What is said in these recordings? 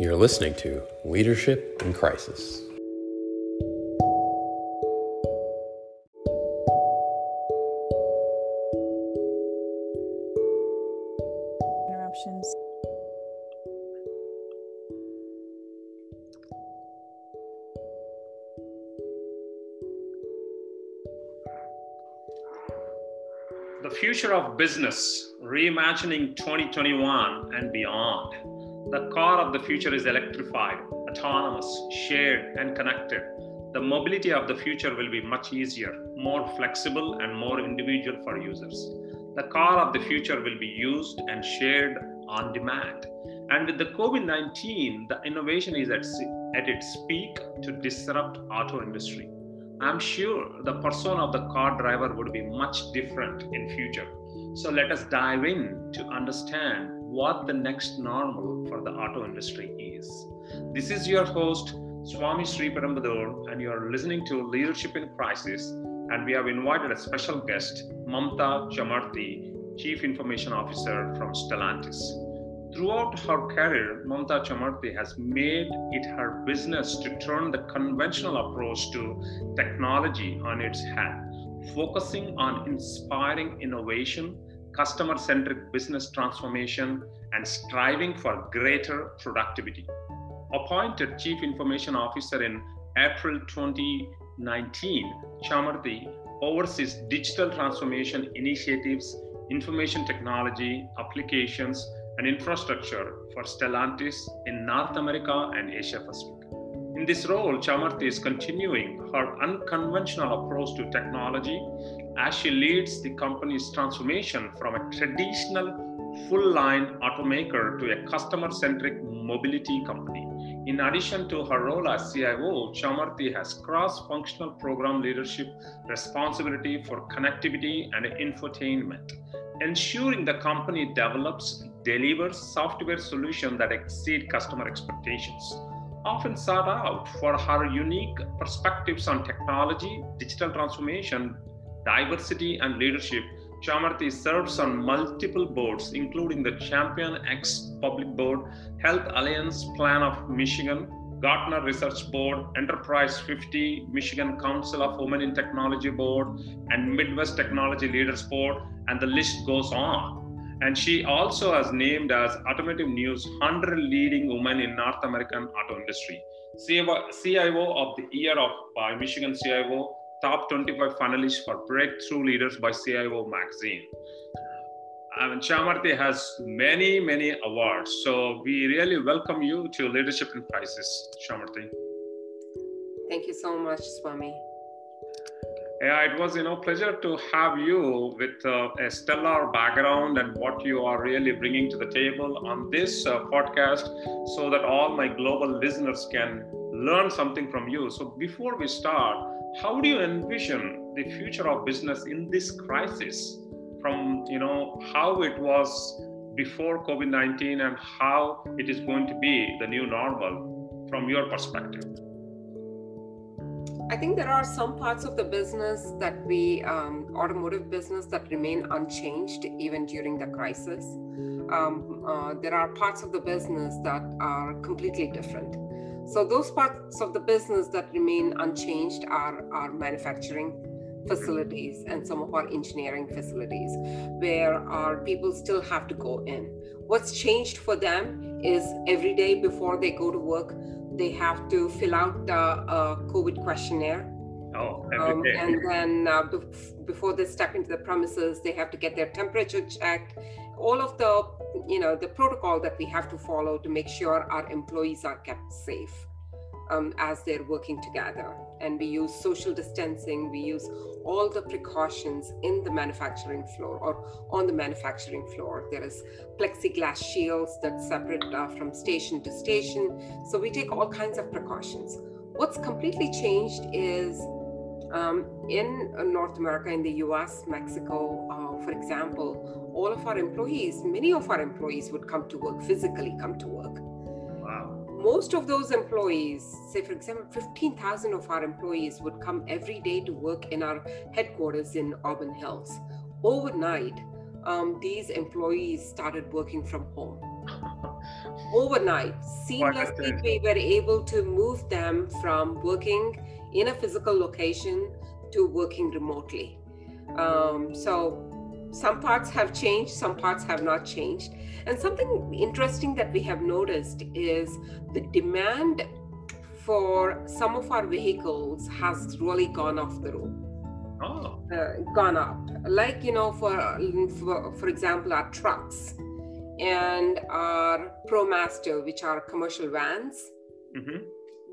You're listening to Leadership in Crisis. Interruptions. The future of business, reimagining 2021 and beyond. The car of the future is electrified, autonomous, shared, and connected. The mobility of the future will be much easier, more flexible, and more individual for users. The car of the future will be used and shared on demand. And with the COVID 19, the innovation is at, at its peak to disrupt auto industry. I'm sure the persona of the car driver would be much different in future. So let us dive in to understand what the next normal for the auto industry is. This is your host, Swami Sri Parambadur, and you are listening to Leadership in Crisis. And we have invited a special guest, Mamatha Chamarthi, Chief Information Officer from Stellantis. Throughout her career, Mamatha Chamarthi has made it her business to turn the conventional approach to technology on its head, focusing on inspiring innovation, customer centric business transformation, and striving for greater productivity. Appointed Chief Information Officer in April 2019, Chamarthi oversees digital transformation initiatives, information technology, applications, and infrastructure for Stellantis in North America and Asia Pacific. In this role, Chamarthi is continuing her unconventional approach to technology as she leads the company's transformation from a traditional full line automaker to a customer centric mobility company. In addition to her role as CIO, Chamarthi has cross functional program leadership responsibility for connectivity and infotainment, ensuring the company develops, delivers software solutions that exceed customer expectations. Often sought out for her unique perspectives on technology, digital transformation, diversity, and leadership, Chamarthi serves on multiple boards, including the ChampionX Public Board, Health Alliance Plan of Michigan, Gartner Research Board, Enterprise 50, Michigan Council of Women in Technology Board, and Midwest Technology Leaders Board, and the list goes on. And she also has named as Automotive News 100 leading women in North American auto industry. CIO of the Year of by Michigan CIO top 25 finalists for Breakthrough Leaders by CIO magazine. I mean, Chamarthi has many, many awards. So we really welcome you to Leadership in Crisis, Chamarthi. Thank you so much, Swami. Yeah, it was you know pleasure to have you with uh, a stellar background and what you are really bringing to the table on this uh, podcast, so that all my global listeners can learn something from you. So before we start, how do you envision the future of business in this crisis from you know how it was before covid-19 and how it is going to be the new normal from your perspective I think there are some parts of the business that we, um, automotive business, that remain unchanged even during the crisis. Um, uh, there are parts of the business that are completely different. So those parts of the business that remain unchanged are our manufacturing facilities and some of our engineering facilities where our people still have to go in. What's changed for them is every day before they go to work, they have to fill out the uh, COVID questionnaire. Oh, um, and then uh, before they step into the premises, they have to get their temperature checked. All of the you know the protocol that we have to follow to make sure our employees are kept safe um, as they're working together. And we use social distancing we use all the precautions in the manufacturing floor or on the manufacturing floor. There is plexiglass shields that separate uh, from station to station. So we take all kinds of precautions. What's completely changed is um, in uh, North America, in the US, Mexico, uh, for example, all of our employees, many of our employees would come to work, physically come to work. Most of those employees, say for example, 15,000 of our employees would come every day to work in our headquarters in Auburn Hills. Overnight, um, these employees started working from home. overnight seamlessly we were able to move them from working in a physical location to working remotely um, so some parts have changed some parts have not changed and something interesting that we have noticed is the demand for some of our vehicles has really gone off the roof oh. uh, gone up like you know for, for for example our trucks and our ProMaster, which are commercial vans. Mm-hmm.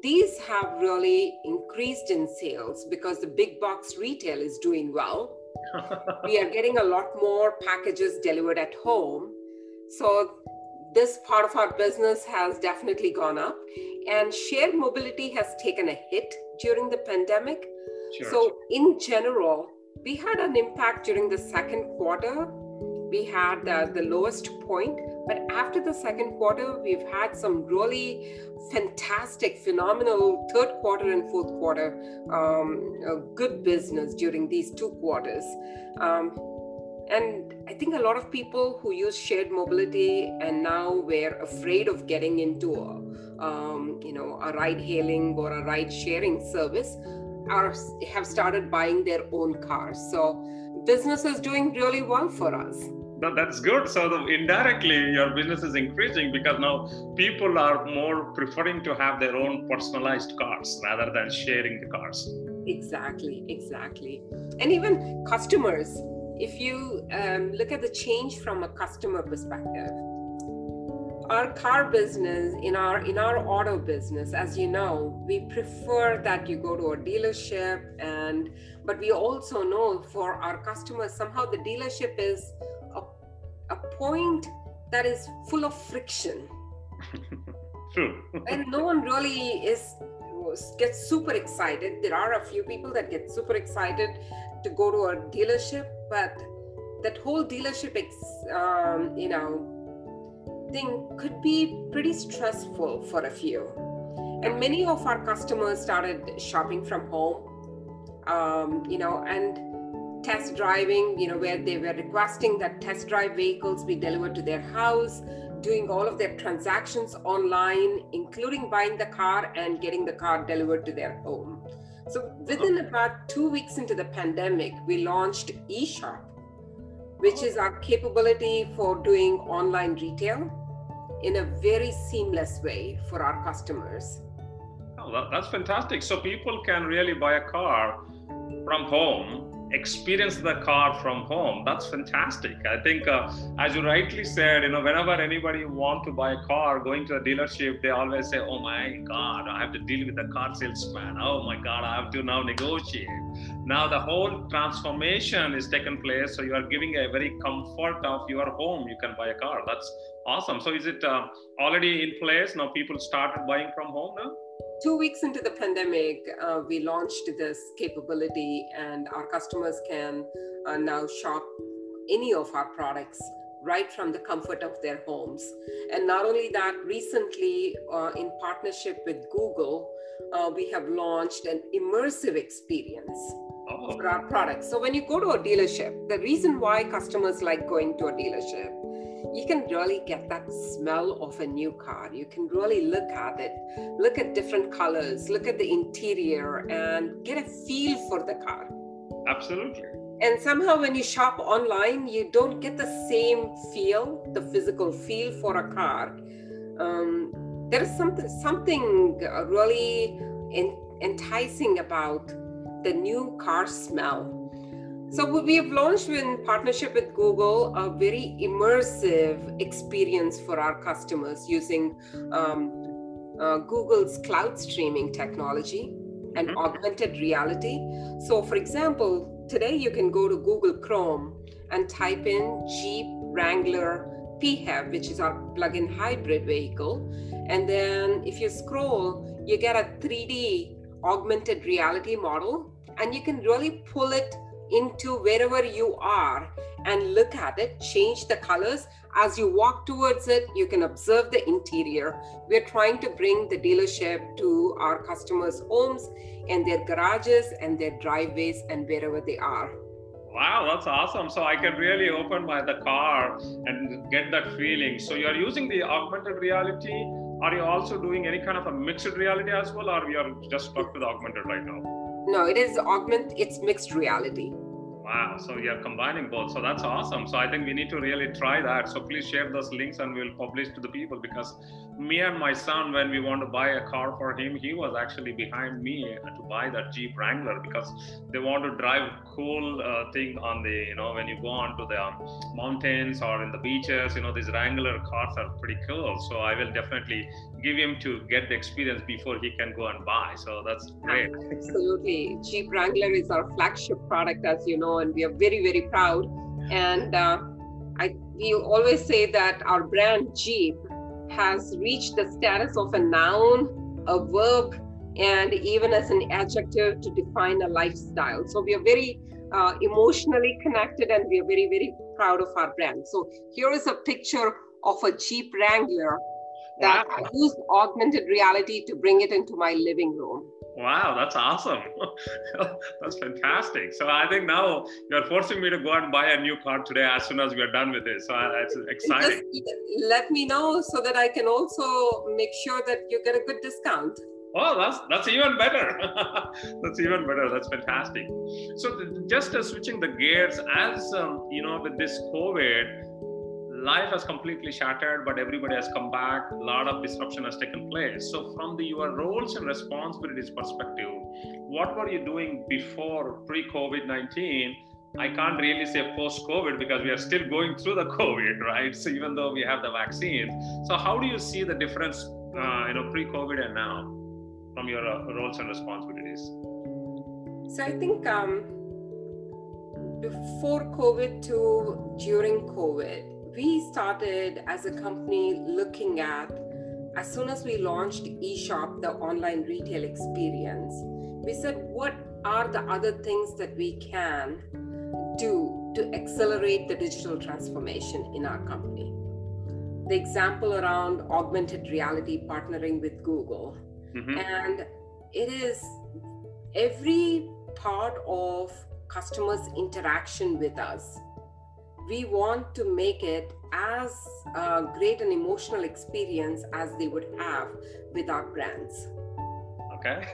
These have really increased in sales because the big box retail is doing well. we are getting a lot more packages delivered at home. So, this part of our business has definitely gone up, and shared mobility has taken a hit during the pandemic. Sure. So, in general, we had an impact during the second quarter we had the, the lowest point. But after the second quarter, we've had some really fantastic, phenomenal third quarter and fourth quarter um, good business during these two quarters. Um, and I think a lot of people who use shared mobility and now were afraid of getting into a, um, you know, a ride hailing or a ride sharing service are have started buying their own cars. So business is doing really well for us. That's good. So the, indirectly, your business is increasing because now people are more preferring to have their own personalized cars rather than sharing the cars. Exactly, exactly. And even customers, if you um, look at the change from a customer perspective, our car business in our in our auto business as you know we prefer that you go to a dealership and but we also know for our customers somehow the dealership is a, a point that is full of friction. True. And no one really is gets super excited. There are a few people that get super excited to go to a dealership but that whole dealership um, you know thing could be pretty stressful for a few. And many of our customers started shopping from home, um, you know, and test driving, you know, where they were requesting that test drive vehicles be delivered to their house, doing all of their transactions online, including buying the car and getting the car delivered to their home. So within about two weeks into the pandemic, we launched eShop which is our capability for doing online retail in a very seamless way for our customers. Oh, that's fantastic. So people can really buy a car from home experience the car from home that's fantastic. I think uh, as you rightly said you know whenever anybody want to buy a car going to a dealership they always say oh my god i have to deal with a car salesman. Oh my god i have to now negotiate. Now the whole transformation is taken place so you are giving a very comfort of your home you can buy a car. That's awesome. So is it uh, already in place? Now people started buying from home now two weeks into the pandemic, uh, we launched this capability, and our customers can uh, now shop any of our products right from the comfort of their homes. And not only that, recently, uh, in partnership with Google, uh, we have launched an immersive experience oh. for our products. So when you go to a dealership, the reason why customers like going to a dealership you can really get that smell of a new car. You can really look at it, look at different colors, look at the interior, and get a feel for the car. Absolutely. And somehow, when you shop online, you don't get the same feel, the physical feel for a car. Um, there is something something really enticing about the new car smell so we have launched in partnership with Google a very immersive experience for our customers using um, uh, Google's cloud streaming technology and mm-hmm. augmented reality. So, for example, today you can go to Google Chrome and type in Jeep Wrangler PHEV, which is our plug-in hybrid vehicle, and then if you scroll, you get a 3D augmented reality model, and you can really pull it into wherever you are and look at it, change the colors. As you walk towards it, you can observe the interior. We're trying to bring the dealership to our customers' homes and their garages and their driveways and wherever they are. Wow, that's awesome. So I can really open my the car and get that feeling. So you're using the augmented reality. Are you also doing any kind of a mixed reality as well, or we are just stuck with augmented right now? No, it is augment. It's mixed reality. Wow. So you're combining both. So that's awesome. So I think we need to really try that. So please share those links and we'll publish to the people because me and my son, when we want to buy a car for him, he was actually behind me to buy that Jeep Wrangler because they want to drive cool uh, thing on the, you know, when you go on to the um, mountains or in the beaches, you know, these Wrangler cars are pretty cool. So I will definitely give him to get the experience before he can go and buy. So that's great. Absolutely. Jeep Wrangler is our flagship product, as you know, and we are very, very proud. And uh, I, we always say that our brand Jeep has reached the status of a noun, a verb, and even as an adjective to define a lifestyle. So we are very uh, emotionally connected and we are very, very proud of our brand. So here is a picture of a Jeep Wrangler that wow. I used augmented reality to bring it into my living room. Wow, that's awesome. that's fantastic. So I think now you're forcing me to go and buy a new car today as soon as we're done with this. So it's exciting. Just let me know so that I can also make sure that you get a good discount. Oh, that's that's even better. that's even better. That's fantastic. So just uh, switching the gears, as um, you know, with this COVID, life has completely shattered, but everybody has come back. A lot of disruption has taken place. So, from the your roles and responsibilities perspective, what were you doing before pre-COVID nineteen? I can't really say post-COVID because we are still going through the COVID, right? So even though we have the vaccines, so how do you see the difference, uh, you know, pre-COVID and now, from your uh, roles and responsibilities? So I think um, before COVID to during COVID, we started as a company looking at as soon as we launched eShop, the online retail experience, we said, what are the other things that we can do to accelerate the digital transformation in our company? The example around augmented reality partnering with Google. Mm-hmm. And it is every part of customers' interaction with us we want to make it as uh, great an emotional experience as they would have with our brands. Okay.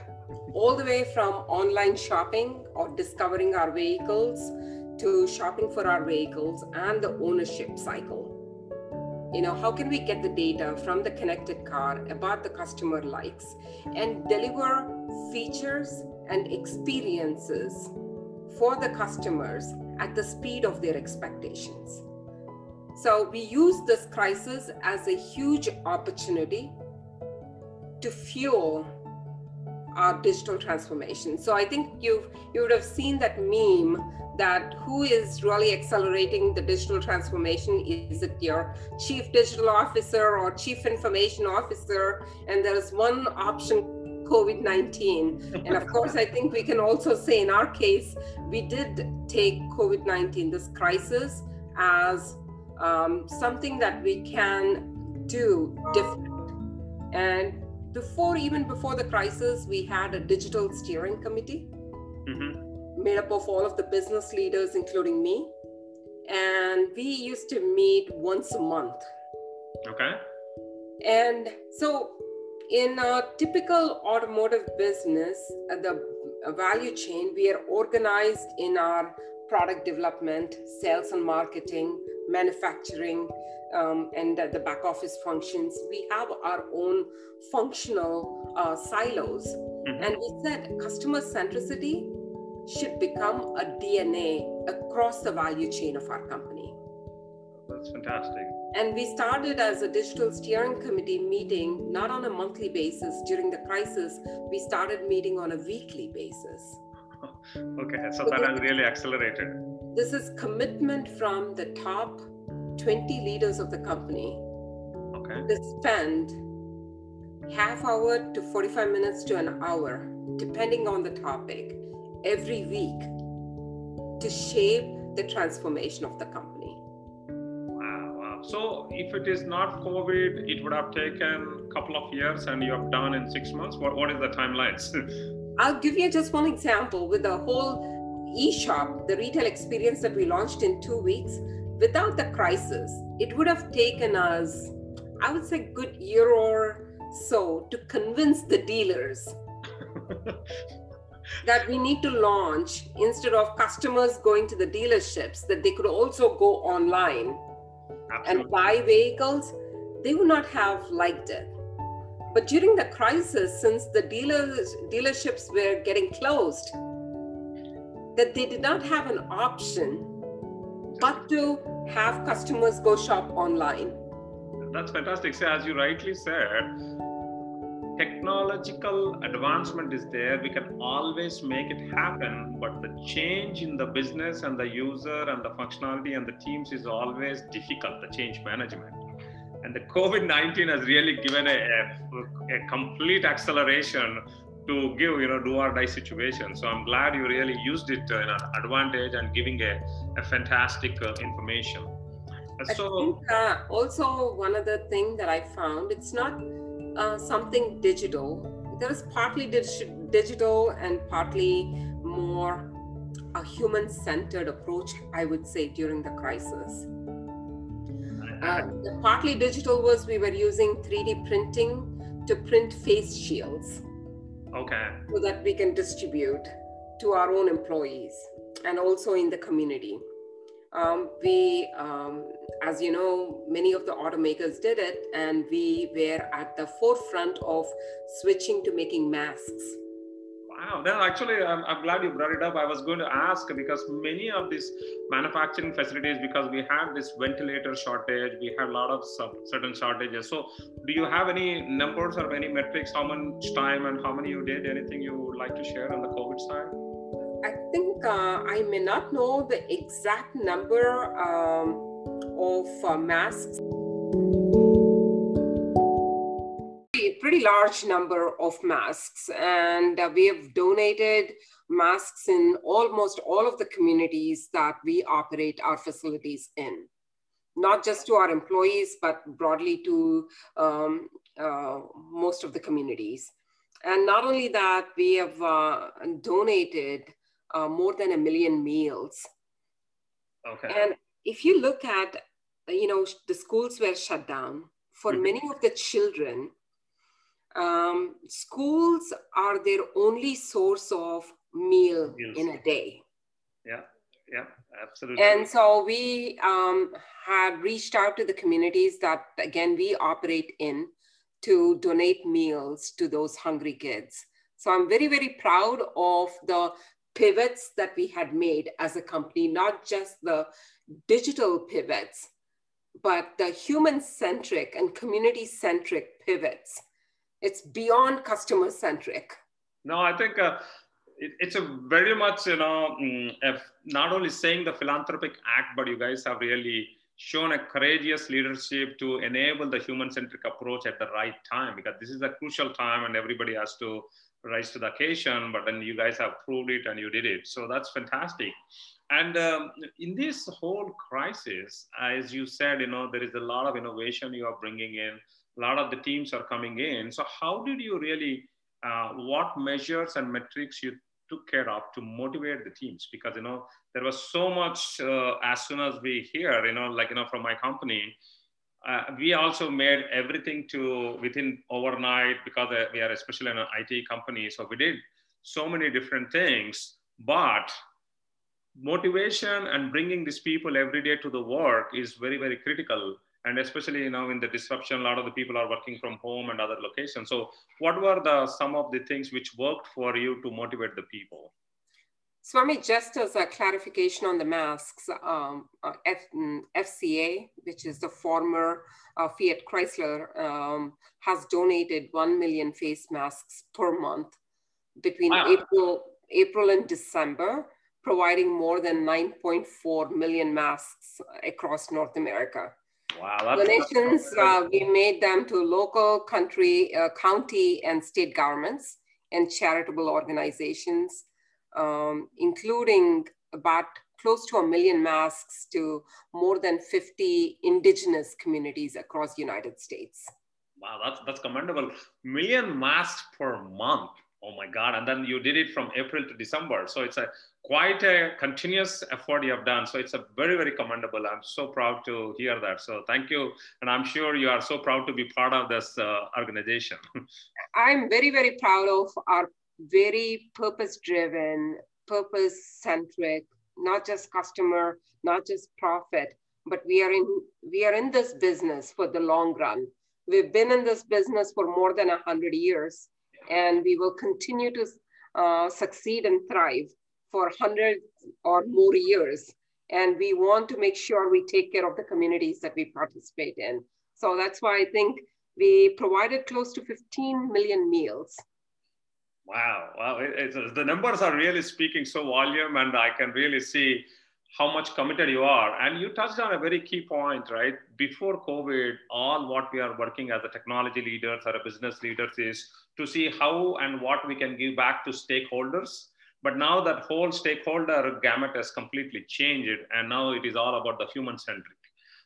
All the way from online shopping or discovering our vehicles to shopping for our vehicles and the ownership cycle. You know, how can we get the data from the connected car about the customer likes and deliver features and experiences for the customers at the speed of their expectations. So we use this crisis as a huge opportunity to fuel our digital transformation. So I think you've you would have seen that meme that who is really accelerating the digital transformation is it your chief digital officer or chief information officer and there is one option COVID 19. and of course, I think we can also say in our case, we did take COVID 19, this crisis, as um, something that we can do different. And before, even before the crisis, we had a digital steering committee mm-hmm. made up of all of the business leaders, including me. And we used to meet once a month. Okay. And so in a typical automotive business, uh, the uh, value chain, we are organized in our product development, sales and marketing, manufacturing, um, and the back office functions. We have our own functional uh, silos. Mm-hmm. And we said customer centricity should become a DNA across the value chain of our company. That's fantastic. And we started as a digital steering committee meeting, not on a monthly basis. During the crisis, we started meeting on a weekly basis. okay, so that has really accelerated. This is commitment from the top 20 leaders of the company okay. to spend half hour to 45 minutes to an hour, depending on the topic, every week to shape the transformation of the company. So if it is not COVID, it would have taken a couple of years and you have done in six months. What, what is the timelines? I'll give you just one example with the whole e-shop the retail experience that we launched in two weeks, without the crisis, it would have taken us, I would say, good year or so to convince the dealers that we need to launch instead of customers going to the dealerships that they could also go online Absolutely. and buy vehicles they would not have liked it. But during the crisis since the dealers dealerships were getting closed that they did not have an option but to have customers go shop online. That's fantastic. So as you rightly said technological advancement is there we can always make it happen but the change in the business and the user and the functionality and the teams is always difficult the change management. And the covid-19 has really given a, a, a complete acceleration to give you know do or die situation. So i'm glad you really used it in an advantage and giving a, a fantastic uh, information. So I think, uh, also one other thing that i found it's not uh, something digital. There is partly dig- digital and partly more a human centered approach, I would say, during the crisis. Uh, the partly digital was we were using 3D printing to print face shields. Okay. So that we can distribute to our own employees and also in the community. Um, we, um, as you know, many of the automakers did it, and we were at the forefront of switching to making masks. Wow, then actually, I'm, I'm glad you brought it up. I was going to ask because many of these manufacturing facilities, because we had this ventilator shortage, we had a lot of certain shortages. So, do you have any numbers or any metrics? How much time and how many you did? Anything you would like to share on the COVID side? I think uh, I may not know the exact number um, of uh, masks. A pretty large number of masks, and uh, we have donated masks in almost all of the communities that we operate our facilities in. Not just to our employees, but broadly to um, uh, most of the communities. And not only that, we have uh, donated uh, more than a million meals. Okay. And if you look at, you know, the schools were shut down. For mm-hmm. many of the children, um, schools are their only source of meal Meals. in a day. Yeah, yeah, absolutely. And so we um, had reached out to the communities that, again, we operate in to donate meals to those hungry kids. So I'm very, very proud of the pivots that we had made as a company, not just the digital pivots, but the human centric and community centric pivots. It's beyond customer centric. No, I think uh, it, it's a very much, you know, mm, not only saying the philanthropic act, but you guys have really shown a courageous leadership to enable the human centric approach at the right time because this is a crucial time and everybody has to rise to the occasion, but then you guys have proved it and you did it. So that's fantastic. And um, in this whole crisis, as you said, you know, there is a lot of innovation you are bringing in. A lot of the teams are coming in. So how did you really, uh, what measures and metrics you took care of to motivate the teams? Because, you know, there was so much uh, as soon as we hear, you know, like, you know, from my company, uh, we also made everything to within overnight because uh, we are especially an IT company. So we did so many different things, but motivation and bringing these people every day to the work is very, very critical. And especially, you know, in the disruption, a lot of the people are working from home and other locations. So what were the, some of the things which worked for you to motivate the people? Swami, just as a clarification on the masks, um, uh, F, mm, FCA, which is the former uh, Fiat Chrysler, um, has donated 1 million face masks per month between wow. April, April and December, providing more than 9.4 million masks across North America. Wow, Donations, uh, we made them to local, country, uh, county, and state governments and charitable organizations um, including about close to a million masks to more than 50 indigenous communities across the United States. Wow, that's, that's commendable. Million masks per month. Oh my God. And then you did it from April to December. So it's a quite a continuous effort you have done. So it's a very, very commendable. I'm so proud to hear that. So thank you. And I'm sure you are so proud to be part of this uh, organization. I'm very, very proud of our very purpose driven, purpose centric, not just customer, not just profit, but we are in we are in this business for the long run. We've been in this business for more than 100 years and we will continue to uh, succeed and thrive for 100 or more years. And we want to make sure we take care of the communities that we participate in. So that's why I think we provided close to 15 million meals. Wow, wow! It, uh, the numbers are really speaking so volume, and I can really see how much committed you are. And you touched on a very key point, right? Before COVID, all what we are working as a technology leaders or a business leaders is to see how and what we can give back to stakeholders. But now that whole stakeholder gamut has completely changed, and now it is all about the human centric.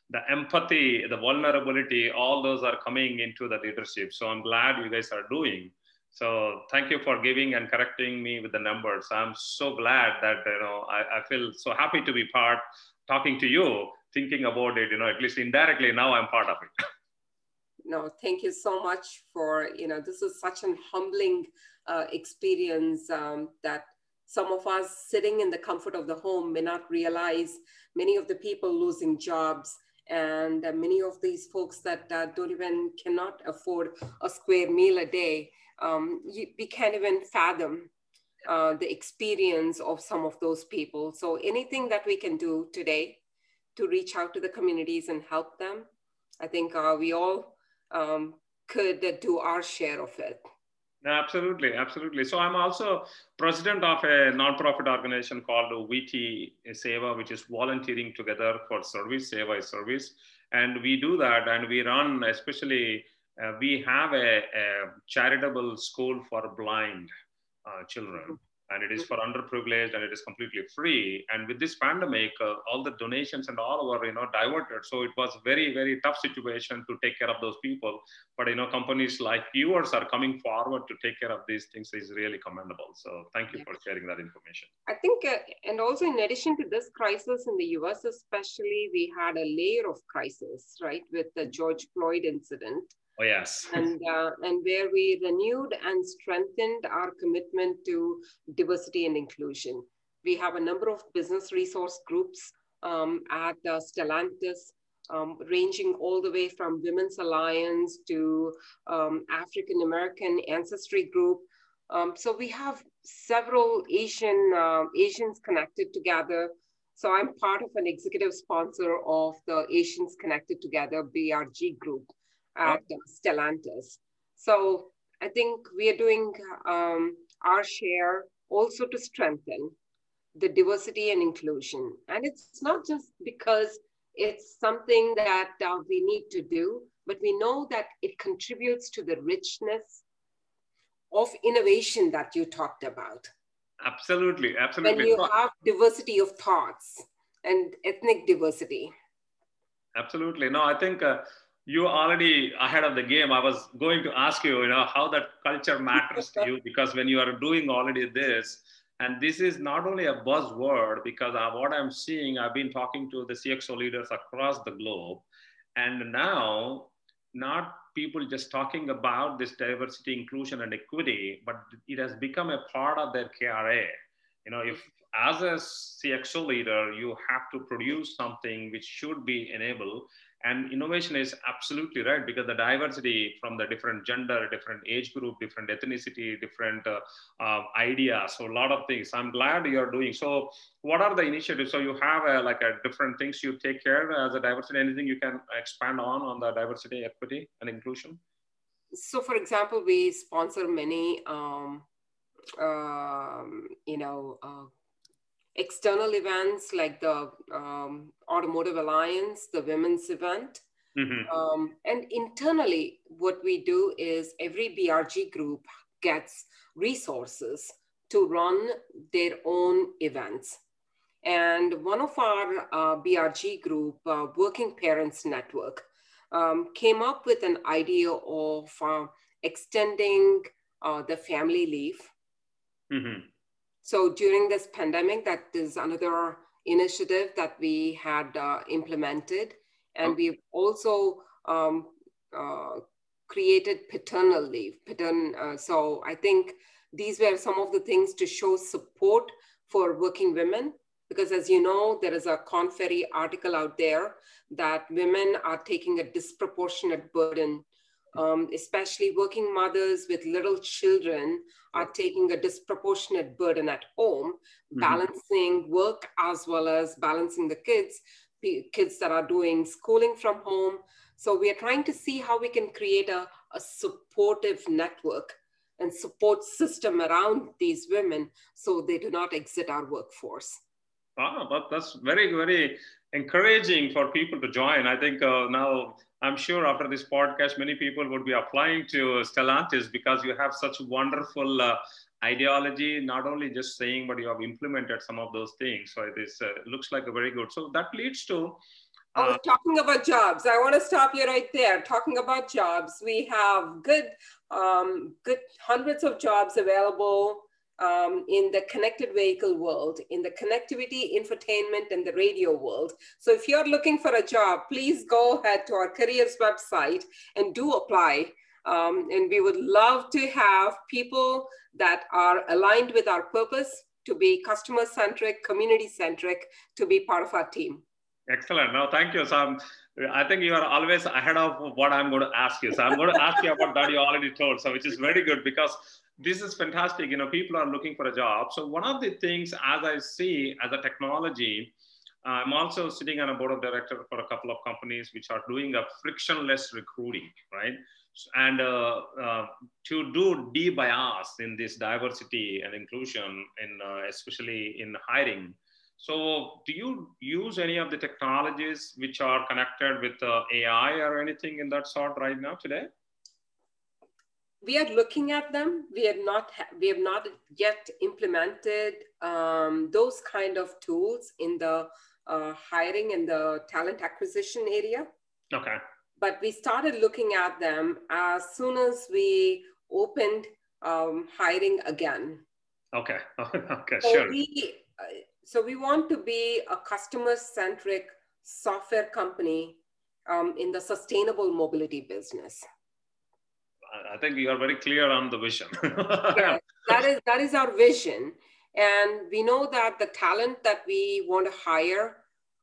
The empathy, the vulnerability, all those are coming into the leadership. So I'm glad you guys are doing. So thank you for giving and correcting me with the numbers. I'm so glad that you know I, I feel so happy to be part talking to you, thinking about it, you know, at least indirectly now I'm part of it. No, thank you so much for, you know, this is such an humbling uh, experience um, that some of us sitting in the comfort of the home may not realize many of the people losing jobs and uh, many of these folks that uh, don't even cannot afford a square meal a day um, you, we can't even fathom uh, the experience of some of those people. So anything that we can do today to reach out to the communities and help them, I think uh, we all um, could do our share of it. Absolutely, absolutely. So I'm also president of a nonprofit organization called VT Seva, which is volunteering together for service. Seva is service, and we do that, and we run especially uh, we have a, a, charitable school for blind uh, children. And it is for underprivileged and it is completely free. And with this pandemic uh, all the donations and all were you know diverted. So it was very very tough situation to take care of those people. But you know companies like yours are coming forward to take care of these things is really commendable. So thank you for sharing that information. I think uh, and also in addition to this crisis in the us especially we had a layer of crisis right with the george floyd incident Oh, yes. and, uh, and where we renewed and strengthened our commitment to diversity and inclusion. We have a number of business resource groups um, at uh, Stellantis, um, ranging all the way from Women's Alliance to um, African American Ancestry Group. Um, so we have several Asian uh, Asians connected together. So I'm part of an executive sponsor of the Asians Connected Together BRG group at Stellantis. So I think we are doing um, our share also to strengthen the diversity and inclusion. And it's not just because it's something that uh, we need to do, but we know that it contributes to the richness of innovation that you talked about. Absolutely, absolutely. When you have diversity of thoughts and ethnic diversity. Absolutely. No, I think uh, you already ahead of the game. I was going to ask you, you know, how that culture matters to you because when you are doing already this, and this is not only a buzzword because what I'm seeing, I've been talking to the CXO leaders across the globe, and now not people just talking about this diversity, inclusion, and equity, but it has become a part of their KRA. You know, if as a CXO leader, you have to produce something which should be enabled and innovation is absolutely right because the diversity from the different gender different age group different ethnicity different uh, uh, ideas so a lot of things. I'm glad you're doing. So what are the initiatives? So you have a, like a different things you take care as a diversity? Anything you can expand on on the diversity equity and inclusion? So for example we sponsor many um, um, you know uh, external events like the um, Automotive Alliance, the women's event. Mm-hmm. Um, and internally, what we do is every BRG group gets resources to run their own events. And one of our uh, BRG group, uh, Working Parents Network, um, came up with an idea of uh, extending uh, the family leave. Mm-hmm. So during this pandemic, that is another initiative that we had uh, implemented. And we've also um, uh, created paternal leave. Patern, uh, so I think these were some of the things to show support for working women. Because as you know, there is a Korn Ferry article out there that women are taking a disproportionate burden, um, especially working mothers with little children are taking a disproportionate burden at home, Mhm. balancing work as well as balancing the kids, kids that are doing schooling from home. So we are trying to see how we can create a, a supportive network and support system around these women so they do not exit our workforce. Wow, that, that's very, very encouraging for people to join. I think uh, now, I'm sure after this podcast, many people would be applying to Stellantis because you have such wonderful uh, ideology, not only just saying, but you have implemented some of those things. So this uh, looks like a very good. So that leads to, Oh, uh, talking about jobs, I want to stop you right there. Talking about jobs, we have good, um, good hundreds of jobs available um, in the connected vehicle world, in the connectivity, infotainment, and the radio world. So if you're looking for a job, please go ahead to our careers website and do apply. Um, and we would love to have people that are aligned with our purpose to be customer centric, community centric, to be part of our team. Excellent. No, thank you. Sam. I think you are always ahead of what I'm going to ask you. So I'm going to ask you about that you already told. So which is very good because this is fantastic. You know, people are looking for a job. So one of the things as I see as a technology, I'm also sitting on a board of director for a couple of companies which are doing a frictionless recruiting, right? And uh, uh, to do de-bias in this diversity and inclusion, in uh, especially in hiring, so, do you use any of the technologies which are connected with uh, AI or anything in that sort right now today? We are looking at them. We have not we have not yet implemented um, those kind of tools in the uh, hiring and the talent acquisition area. Okay. But we started looking at them as soon as we opened um, hiring again. Okay. okay. So Sure. we uh, so we want to be a customer centric software company um, in the sustainable mobility business. I- think you are very clear on the vision. Yeah, that is that is our vision and we know that the talent that we want to hire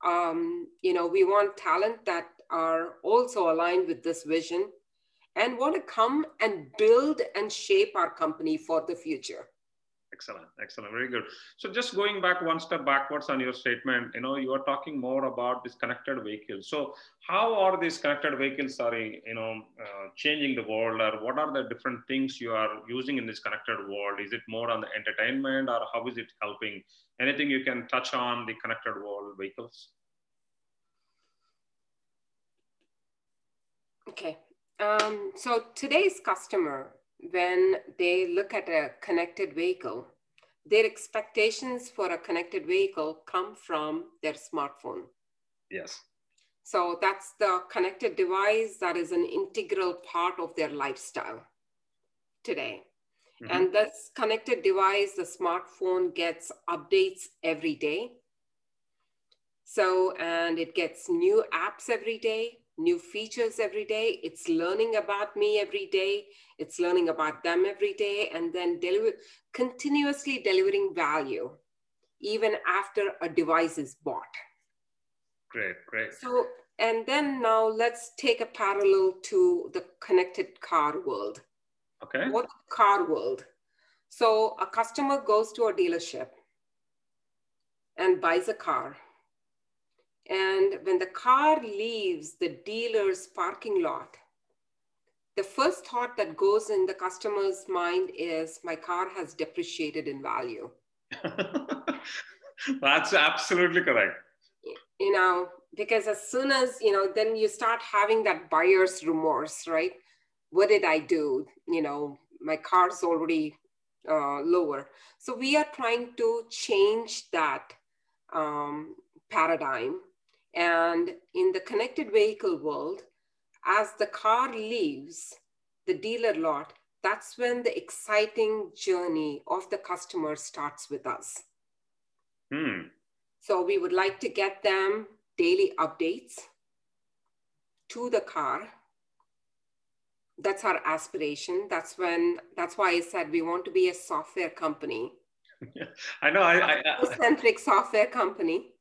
um, you know we want talent that are also aligned with this vision and want to come and build and shape our company for the future excellent. Excellent. Very good. So, just going back one step backwards on your statement, you know, you are talking more about this connected vehicles. So, how are these connected vehicles are, you know, uh, changing the world, or what are the different things you are using in this connected world? Is it more on the entertainment, or how is it helping? Anything you can touch on the connected world vehicles? okay um, so today's customer when they look at a connected vehicle their expectations for a connected vehicle come from their smartphone Yes. So that's the connected device that is an integral part of their lifestyle today. Mhm. And this connected device, the smartphone gets updates every day. So, and it gets new apps every day, new features every day. It's learning about me every day. It's learning about them every day, and then deliver, continuously delivering value even after a device is bought. Great, great. So, and then now let's take a parallel to the connected car world. Okay. What car world? So, a customer goes to a dealership and buys a car. And when the car leaves the dealer's parking lot, the first thought that goes in the customer's mind is my car has depreciated in value. That's absolutely correct. you know because as soon as you know then you start having that buyer's remorse right what did i do you know my car's already uh, lower so we are trying to change that um, paradigm and in the connected vehicle world as the car leaves the dealer lot that's when the exciting journey of the customer starts with us. Hmm. So we would like to get them daily updates to the car. That's our aspiration. That's when, that's why I said we want to be a software company, I know. I, I, I, centric software company.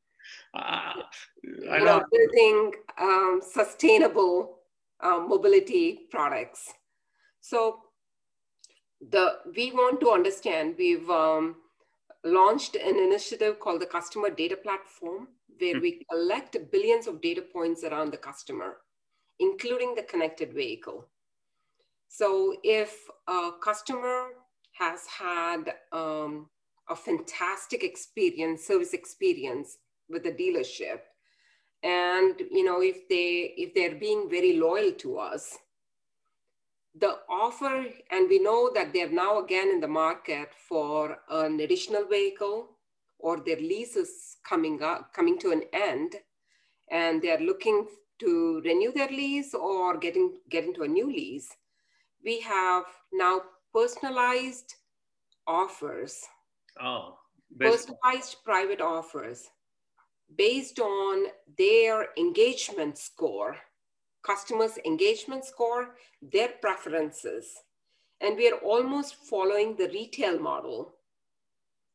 I you know. know, building um, sustainable uh, mobility products. So the we want to understand. We've um, launched an initiative called the Customer Data Platform, where we collect billions of data points around the customer, including the connected vehicle. So if a customer has had um, a fantastic experience, service experience with the dealership, and you know if they if they're being very loyal to us, the offer, and we know that they're now again in the market for an additional vehicle or their lease is coming up, coming to an end, and they're looking to renew their lease or getting get into a new lease. We have now personalized offers, Oh, there's- personalized private offers based on their engagement score customers' engagement score, their preferences. And we are almost following the retail model.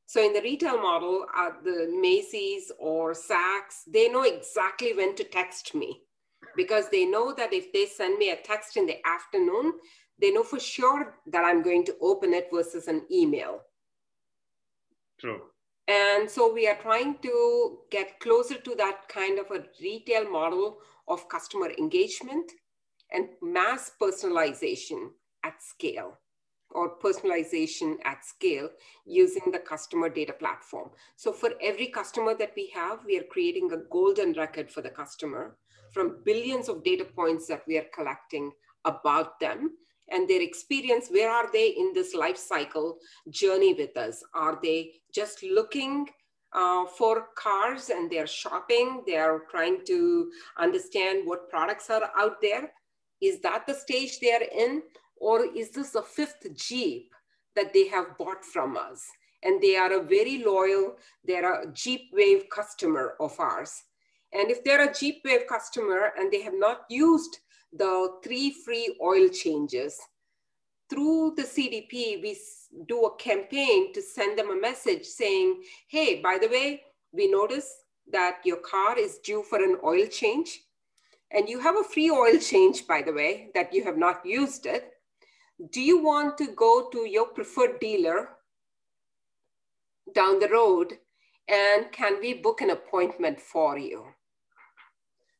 So in the retail model, at the Macy's or Saks, they know exactly when to text me because they know that if they send me a text in the afternoon, they know for sure that I'm going to open it versus an email. true. And so we are trying to get closer to that kind of a retail model of customer engagement and mass personalization at scale or personalization at scale using the customer data platform. So for every customer that we have, we are creating a golden record for the customer from billions of data points that we are collecting about them and their experience. Where are they in this life cycle journey with us? Are they just looking uh, for cars and they're shopping? They're trying to understand what products are out there. Is that the stage they're in? Or is this a fifth Jeep that they have bought from us? And they are a very loyal, they're a Jeep Wave customer of ours. And if they're a Jeep Wave customer and they have not used the three free oil changes, through the CDP, we do a campaign to send them a message saying, hey, by the way, we notice that your car is due for an oil change. And you have a free oil change, by the way, that you have not used it. Do you want to go to your preferred dealer down the road? And can we book an appointment for you?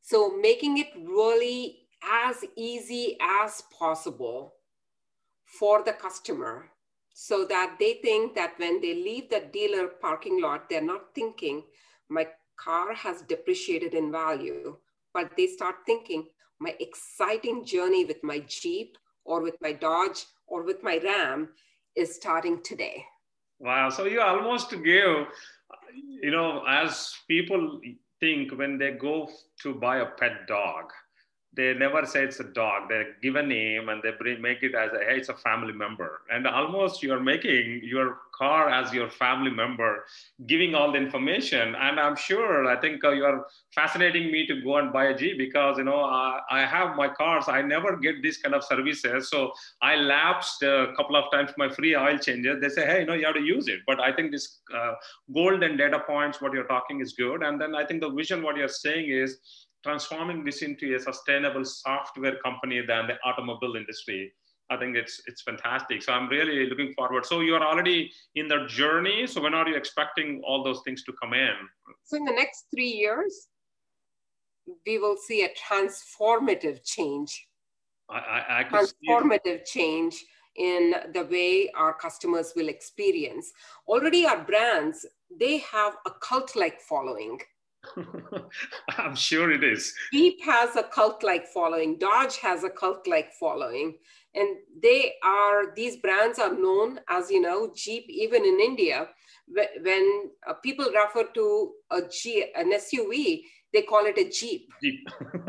So, making it really as easy as possible for the customer so that they think that when they leave the dealer parking lot, they're not thinking, my car has depreciated in value, but they start thinking, my exciting journey with my Jeep or with my Dodge or with my Ram is starting today. Wow. So you almost give, you know, as people think when they go to buy a pet dog, they never say it's a dog. They give a name and they bring, make it as a, hey, it's a family member. And almost you're making your car as your family member, giving all the information. And I'm sure, I think uh, you're fascinating me to go and buy a Jeep because, you know, I, I have my cars. I never get these kind of services. So I lapsed a couple of times my free oil changes. They say, hey, you know, you have to use it. But I think this uh, golden data points, what you're talking is good. And then I think the vision, what you're saying is, transforming this into a sustainable software company than the automobile industry i think it's it's fantastic. So i'm really looking forward. So you're already in the journey. So when are you expecting all those things to come in? So, in the next three years, we will see a transformative change, i i, I transformative change in the way our customers will experience. Already, our brands they have a cult-like following. i'm sure it is Jeep has a cult-like following. Dodge has a cult-like following, and they are these brands are known as you know Jeep even in India. When uh, people refer to a G, an SUV, they call it a Jeep. Jeep.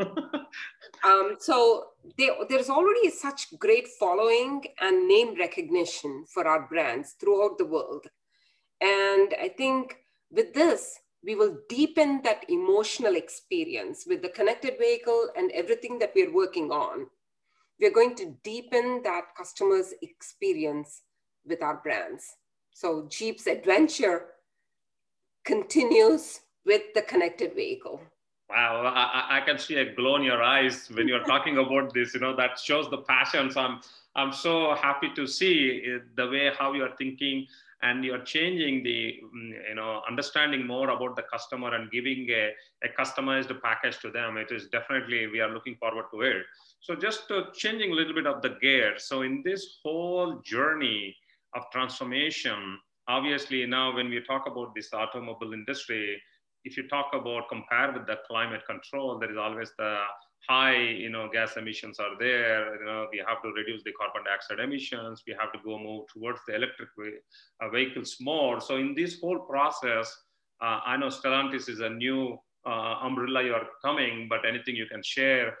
Um, so they, there's already such great following and name recognition for our brands throughout the world. And I think with this, we will deepen that emotional experience with the connected vehicle and everything that we're working on. We're going to deepen that customer's experience with our brands. So Jeep's adventure continues with the connected vehicle. Wow, I, I, can see a glow in your eyes when you're talking about this. You know that shows the passion. So I'm I'm so happy to see eh, the way how you're thinking and you're changing the mm, you know understanding more about the customer and giving a, a customized package to them. It is definitely we are looking forward to it. So just uh, changing a little bit of the gear. So in this whole journey of transformation, obviously now when we talk about this automobile industry if you talk about compare with the climate control, there is always the high, you know, gas emissions are there. You know, we have to reduce the carbon dioxide emissions. We have to go move towards the electric uh, vehicles more. So in this whole process, uh, I know Stellantis is a new uh, umbrella you are coming, but anything you can share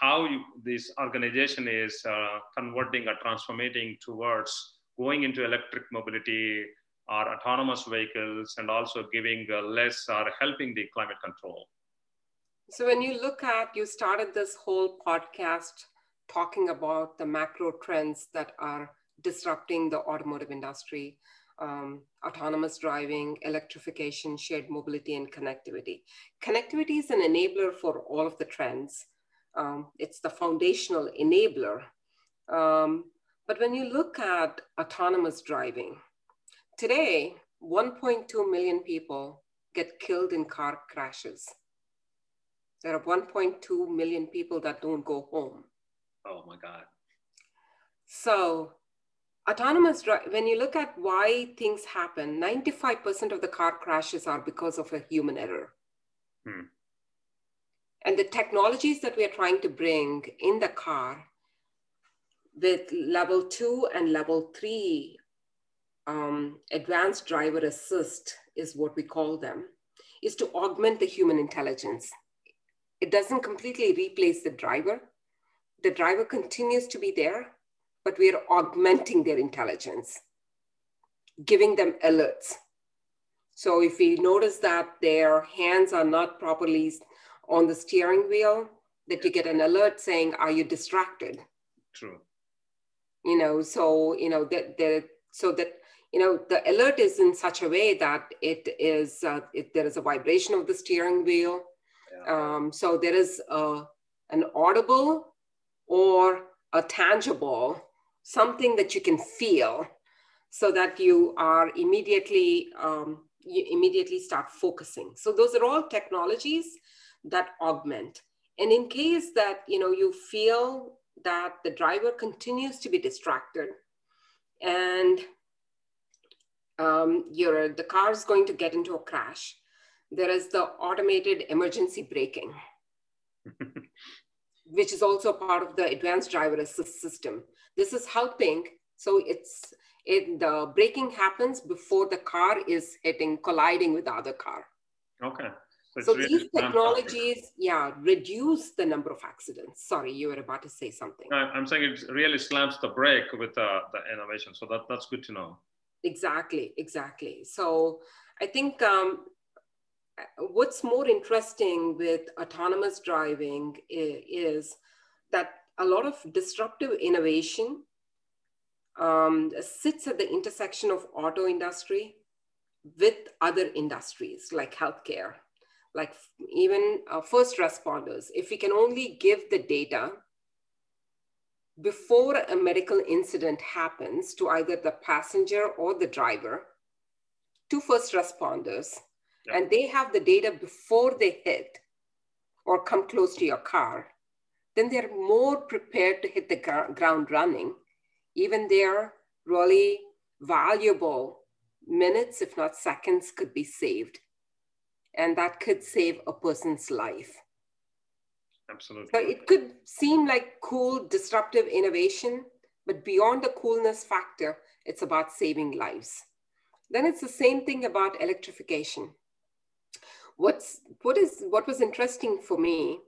how you, this organization is uh, converting or transforming towards going into electric mobility, or autonomous vehicles and also giving less or helping the climate control. So when you look at, you started this whole podcast talking about the macro trends that are disrupting the automotive industry, um, autonomous driving, electrification, shared mobility, and connectivity. Connectivity is an enabler for all of the trends. Um, it's the foundational enabler. Um, but when you look at autonomous driving, Today, 1.2 million people get killed in car crashes. There are 1.2 million people that don't go home. Oh my God. So, autonomous drive, when you look at why things happen, 95% of the car crashes are because of a human error. Hmm. And the technologies that we are trying to bring in the car with level two and level three um, advanced driver assist is what we call them, is to augment the human intelligence. It doesn't completely replace the driver. The driver continues to be there, but we are augmenting their intelligence, giving them alerts. So if we notice that their hands are not properly on the steering wheel, that you get an alert saying, are you distracted? True. You know, so, you know, that, that so that you know, the alert is in such a way that it is, uh, it, there is a vibration of the steering wheel. Um, so there is a, an audible or a tangible, something that you can feel so that you are immediately, um, you immediately start focusing. So those are all technologies that augment. And in case that, you know, you feel that the driver continues to be distracted and um, the car is going to get into a crash. There is the automated emergency braking, which is also part of the advanced driver assist system. This is helping. So it's it, the braking happens before the car is hitting, colliding with the other car. Okay. So, so really these technologies, yeah, reduce the number of accidents. Sorry, you were about to say something. I'm saying it really slams the brake with uh, the innovation. So that, that's good to know. Exactly, exactly. So I think um, what's more interesting with autonomous driving is, that a lot of disruptive innovation um, sits at the intersection of auto industry with other industries like healthcare, like even uh, first responders. If we can only give the data before a medical incident happens to either the passenger or the driver to first responders and they have the data before they hit or come close to your car then they're more prepared to hit the gr- ground running even their really valuable minutes if not seconds could be saved and that could save a person's life Absolutely. So it could seem like cool, disruptive innovation, but beyond the coolness factor, it's about saving lives. Then it's the same thing about electrification. What's what is what was interesting for me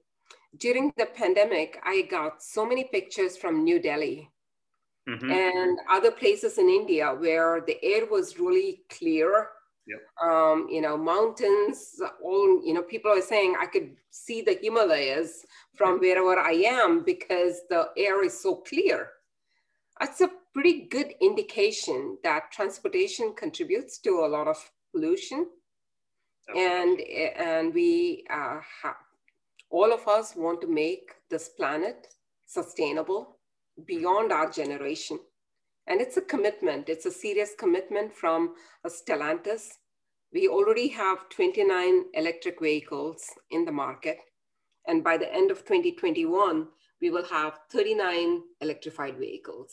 during the pandemic, I got so many pictures from New Delhi mm-hmm. and other places in India where the air was really clear. Yep. Um, you know, mountains, all, you know, people are saying I could see the Himalayas from wherever I am because the air is so clear. That's a pretty good indication that transportation contributes to a lot of pollution. And, and we uh, all of us want to make this planet sustainable beyond our generation. And it's a commitment, it's a serious commitment from Stellantis. We already have 29 electric vehicles in the market. And by the end of 2021, we will have 39 electrified vehicles.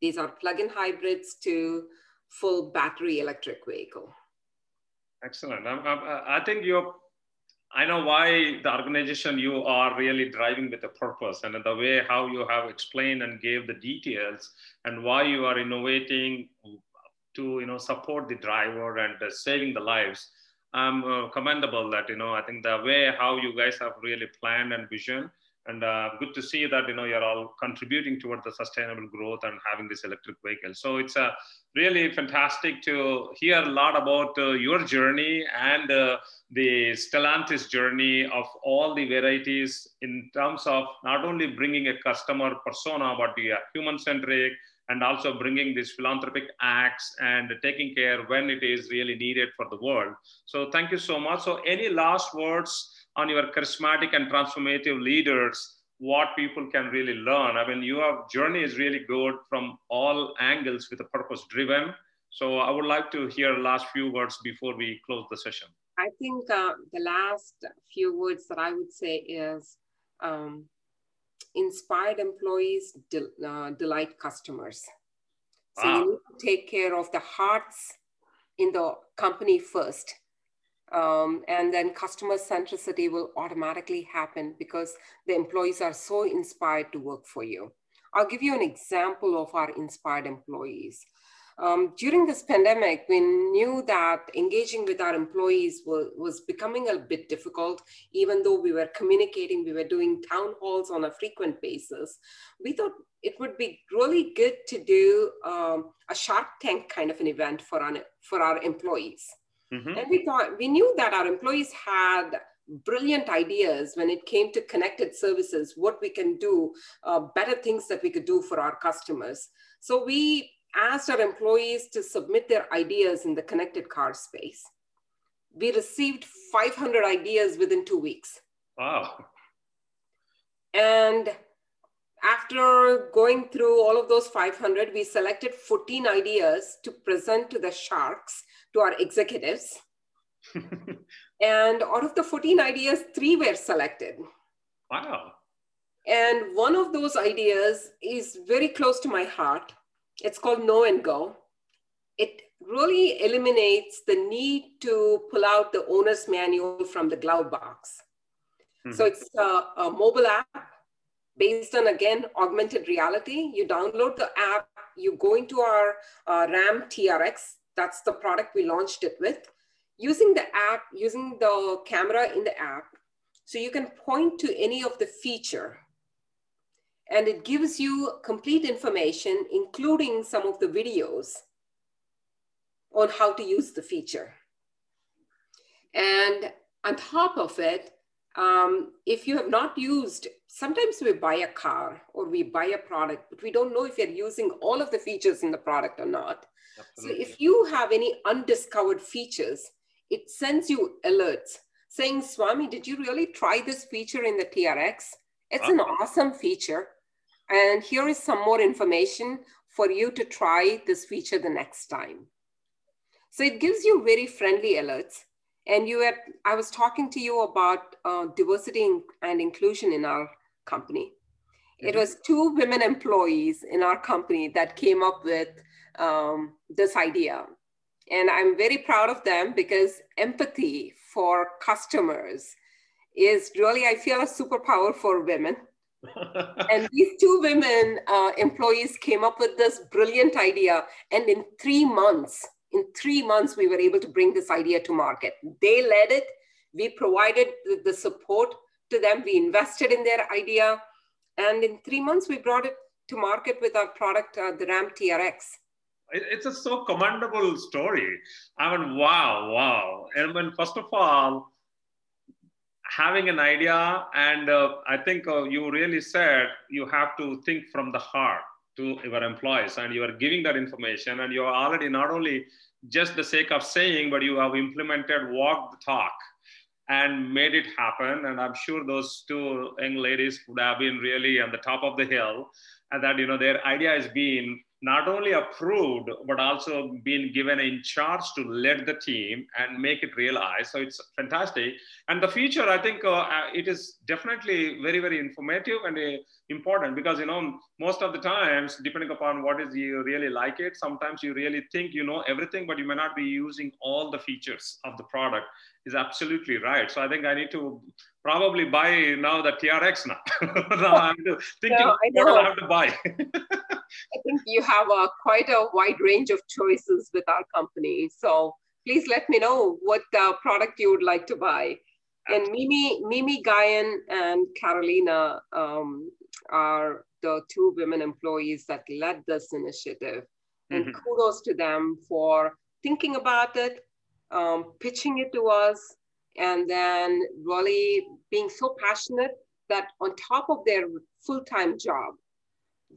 These are plug-in hybrids to full battery electric vehicle. Excellent. I, I, I think you're I know why the organization you are really driving with a purpose and the way how you have explained and gave the details and why you are innovating to you know support the driver and uh, saving the lives. Um, uh, commendable that you know I think the way how you guys have really planned and vision and uh, good to see that you know you're all contributing towards the sustainable growth and having this electric vehicle. So it's a uh, really fantastic to hear a lot about uh, your journey and uh, the stellantis journey of all the varieties in terms of not only bringing a customer persona but the human centric and also bringing these philanthropic acts and taking care when it is really needed for the world. So thank you so much. So any last words on your charismatic and transformative leaders what people can really learn. I mean your journey is really good from all angles with a purpose driven. So i would like to hear last few words before we close the session. I think uh, the last few words that i would say is um, inspired employees uh, delight customers. So wow. you need to take care of the hearts in the company first um, and then customer centricity will automatically happen because the employees are so inspired to work for you. I'll give you an example of our inspired employees. Um, during this pandemic, we knew that engaging with our employees was, was becoming a bit difficult, even though we were communicating, we were doing town halls on a frequent basis. We thought it would be really good to do um, a Shark Tank kind of an event for our, for our employees. Mm-hmm. And we thought we knew that our employees had brilliant ideas when it came to connected services, what we can do, uh, better things that we could do for our customers. So we asked our employees to submit their ideas in the connected car space. We received 500 ideas within two weeks. Wow. And after going through all of those 500, we selected 14 ideas to present to the sharks to our executives. and out of the 14 ideas, three were selected. Wow. And one of those ideas is very close to my heart. It's called Know and Go. It really eliminates the need to pull out the owner's manual from the glove box. Mm-hmm. So it's a, a mobile app based on, again, augmented reality. You download the app, you go into our uh, RAM TRX, that's the product we launched it with. Using the app, using the camera in the app, so you can point to any of the feature and it gives you complete information, including some of the videos on how to use the feature. And on top of it, um, if you have not used, sometimes we buy a car or we buy a product, but we don't know if you're using all of the features in the product or not. Absolutely. So if you have any undiscovered features, it sends you alerts saying, Swami, did you really try this feature in the TRX? It's wow. an awesome feature. And here is some more information for you to try this feature the next time. So it gives you very friendly alerts. And you had, I was talking to you about uh, diversity and inclusion in our company. It mm-hmm. was two women employees in our company that came up with um, this idea. And I'm very proud of them because empathy for customers is really, I feel, a superpower for women. and these two women uh, employees came up with this brilliant idea. And in three months, in three months, we were able to bring this idea to market. They led it. We provided the, support. to them. We invested in their idea. And in three months, we brought it to market with our product, uh, the RAM TRX. It's a so commendable story. I mean, wow, wow. And when, first of all, having an idea, and uh, I think uh, you really said you have to think from the heart to your employees, and you are giving that information, and you are already not only just the sake of saying, but you have implemented, walk the talk and made it happen. And I'm sure those two young ladies would have been really on the top of the hill, and that you know their idea has been not only approved but also been given in charge to lead the team and make it realize. So it's fantastic. And the future i think uh, uh it is definitely very very informative and uh, important because you know most of the times depending upon what is you really like it sometimes you really think you know everything but you may not be using all the features of the product. Is absolutely right. So i think i need to probably buy now the trx now, now i'm thinking no, what i have to buy I think you have a, quite a wide range of choices with our company. So please let me know what uh, product you would like to buy. And Mimi, Mimi Guyan and Carolina um, are the two women employees that led this initiative. And mm-hmm. kudos to them for thinking about it, um, pitching it to us, and then really being so passionate that on top of their full-time job,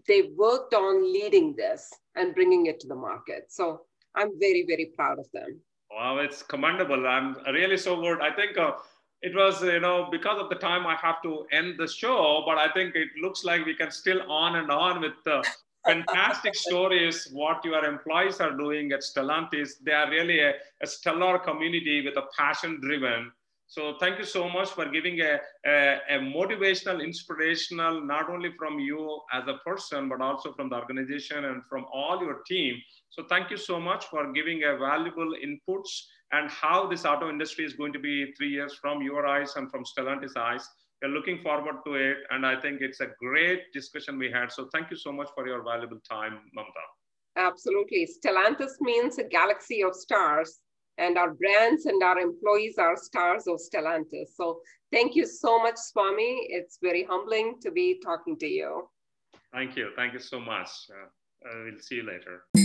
they worked on leading this and bringing it to the market. So I'm very, very proud of them. Wow, it's commendable. I'm really so good. I think uh, it was, you know, because of the time I have to end the show, but I think it looks like we can still on and on with the fantastic stories what your employees are doing at Stellantis. They are really a, a stellar community with a passion driven so thank you so much for giving a, a, a, motivational, inspirational, not only from you as a person, but also from the organization and from all your team. So thank you so much for giving a valuable inputs and how this auto industry is going to be three years from your eyes and from Stellantis' eyes. We're looking forward to it. And I think it's a great discussion we had. So thank you so much for your valuable time, Mamatha. Absolutely. Stellantis means a galaxy of stars and our brands and our employees are stars of Stellantis. So thank you so much, Swami. It's very humbling to be talking to you. Thank you. Thank you so much. Uh, we'll see you later.